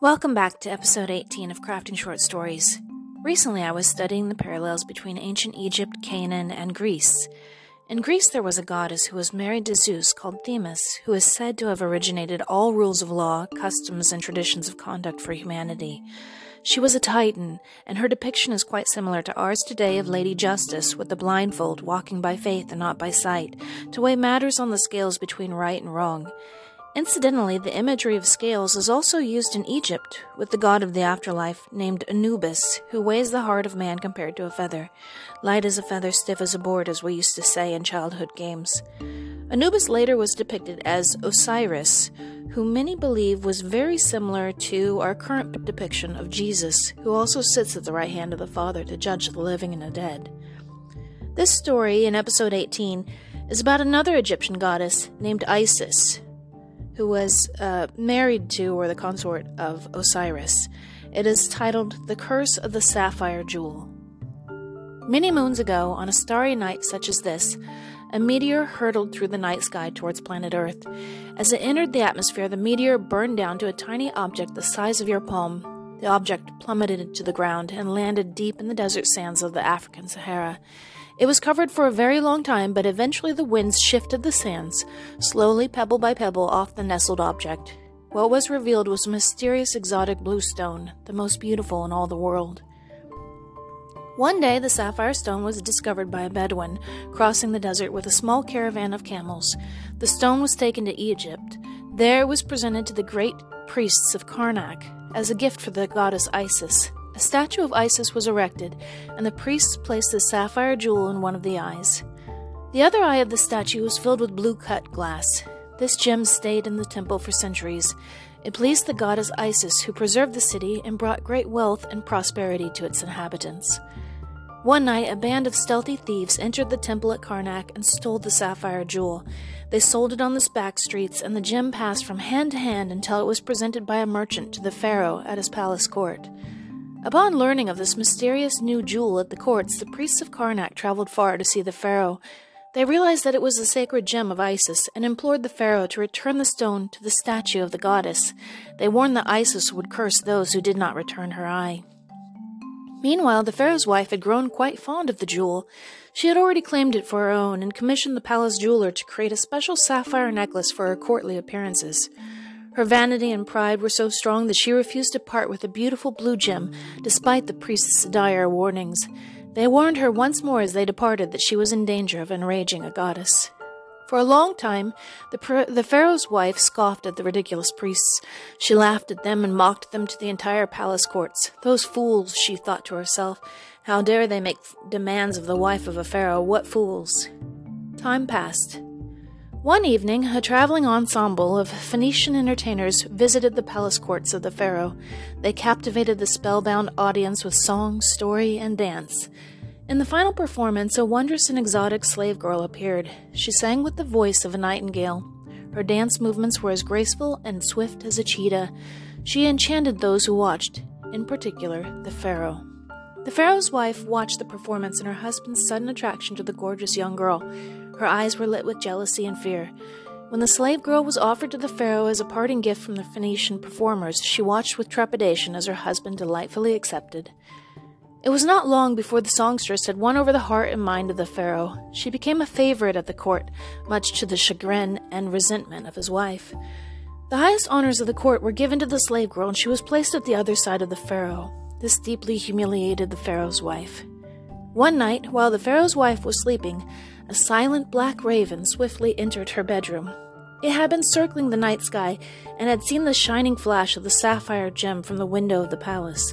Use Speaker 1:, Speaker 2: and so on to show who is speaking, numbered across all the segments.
Speaker 1: Welcome back to episode 18 of Crafting Short Stories. Recently, I was studying the parallels between ancient Egypt, Canaan, and Greece. In Greece, there was a goddess who was married to Zeus called Themis, who is said to have originated all rules of law, customs, and traditions of conduct for humanity. She was a titan, and her depiction is quite similar to ours today of Lady Justice, with the blindfold, walking by faith and not by sight, to weigh matters on the scales between right and wrong. Incidentally, the imagery of scales is also used in Egypt with the god of the afterlife named Anubis, who weighs the heart of man compared to a feather. Light as a feather, stiff as a board, as we used to say in childhood games. Anubis later was depicted as Osiris, who many believe was very similar to our current depiction of Jesus, who also sits at the right hand of the Father to judge the living and the dead. This story, in episode 18, is about another Egyptian goddess named Isis, who was uh, married to or the consort of Osiris. It is titled The Curse of the Sapphire Jewel. Many moons ago, on a starry night such as this, a meteor hurtled through the night sky towards planet Earth. As it entered the atmosphere, the meteor burned down to a tiny object the size of your palm. The object plummeted to the ground and landed deep in the desert sands of the African Sahara. It was covered for a very long time, but eventually the winds shifted the sands, slowly pebble by pebble, off the nestled object. What was revealed was a mysterious exotic blue stone, the most beautiful in all the world. One day, the sapphire stone was discovered by a Bedouin crossing the desert with a small caravan of camels. The stone was taken to Egypt. There it was presented to the great priests of Karnak as a gift for the goddess Isis. A statue of Isis was erected, and the priests placed the sapphire jewel in one of the eyes. The other eye of the statue was filled with blue cut glass. This gem stayed in the temple for centuries. It pleased the goddess Isis, who preserved the city and brought great wealth and prosperity to its inhabitants. One night, a band of stealthy thieves entered the temple at Karnak and stole the sapphire jewel. They sold it on the back streets, and the gem passed from hand to hand until it was presented by a merchant to the pharaoh at his palace court. Upon learning of this mysterious new jewel at the courts, the priests of Karnak traveled far to see the pharaoh. They realized that it was the sacred gem of Isis and implored the pharaoh to return the stone to the statue of the goddess. They warned that Isis would curse those who did not return her eye. Meanwhile, the pharaoh's wife had grown quite fond of the jewel. She had already claimed it for her own and commissioned the palace jeweler to create a special sapphire necklace for her courtly appearances. Her vanity and pride were so strong that she refused to part with the beautiful blue gem, despite the priest's dire warnings. They warned her once more as they departed that she was in danger of enraging a goddess. For a long time, the, the pharaoh's wife scoffed at the ridiculous priests. She laughed at them and mocked them to the entire palace courts. Those fools, she thought to herself. How dare they make demands of the wife of a pharaoh? What fools! Time passed. One evening, a traveling ensemble of Phoenician entertainers visited the palace courts of the pharaoh. They captivated the spellbound audience with song, story, and dance. In the final performance, a wondrous and exotic slave girl appeared. She sang with the voice of a nightingale. Her dance movements were as graceful and swift as a cheetah. She enchanted those who watched, in particular, the pharaoh. The pharaoh's wife watched the performance and her husband's sudden attraction to the gorgeous young girl. Her eyes were lit with jealousy and fear. When the slave girl was offered to the pharaoh as a parting gift from the Phoenician performers, she watched with trepidation as her husband delightfully accepted. It was not long before the songstress had won over the heart and mind of the pharaoh. She became a favorite at the court, much to the chagrin and resentment of his wife. The highest honors of the court were given to the slave girl, and she was placed at the other side of the pharaoh. This deeply humiliated the pharaoh's wife. One night, while the pharaoh's wife was sleeping, a silent black raven swiftly entered her bedroom. It had been circling the night sky and had seen the shining flash of the sapphire gem from the window of the palace.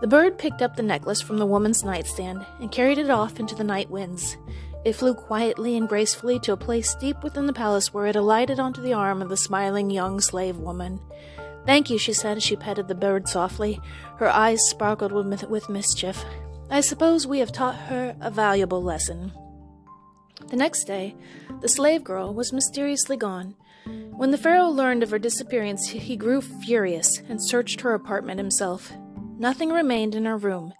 Speaker 1: The bird picked up the necklace from the woman's nightstand and carried it off into the night winds. It flew quietly and gracefully to a place deep within the palace where it alighted onto the arm of the smiling young slave woman. Thank you, she said as she petted the bird softly. Her eyes sparkled with, with mischief. I suppose we have taught her a valuable lesson. The next day, the slave girl was mysteriously gone. When the pharaoh learned of her disappearance, he grew furious and searched her apartment himself. Nothing remained in her room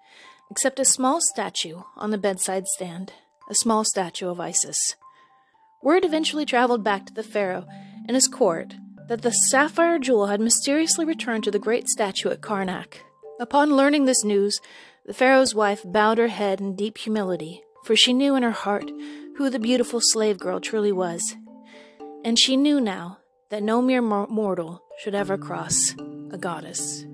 Speaker 1: except a small statue on the bedside stand, a small statue of Isis. Word eventually traveled back to the pharaoh and his court that the sapphire jewel had mysteriously returned to the great statue at Karnak. Upon learning this news, the Pharaoh's wife bowed her head in deep humility, for she knew in her heart who the beautiful slave girl truly was. And she knew now that no mere mortal should ever cross a goddess.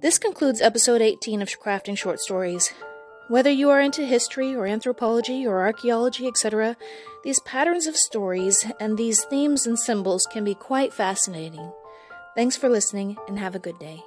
Speaker 1: This concludes episode 18 of Crafting Short Stories. Whether you are into history or anthropology or archaeology, etc., these patterns of stories and these themes and symbols can be quite fascinating. Thanks for listening and have a good day.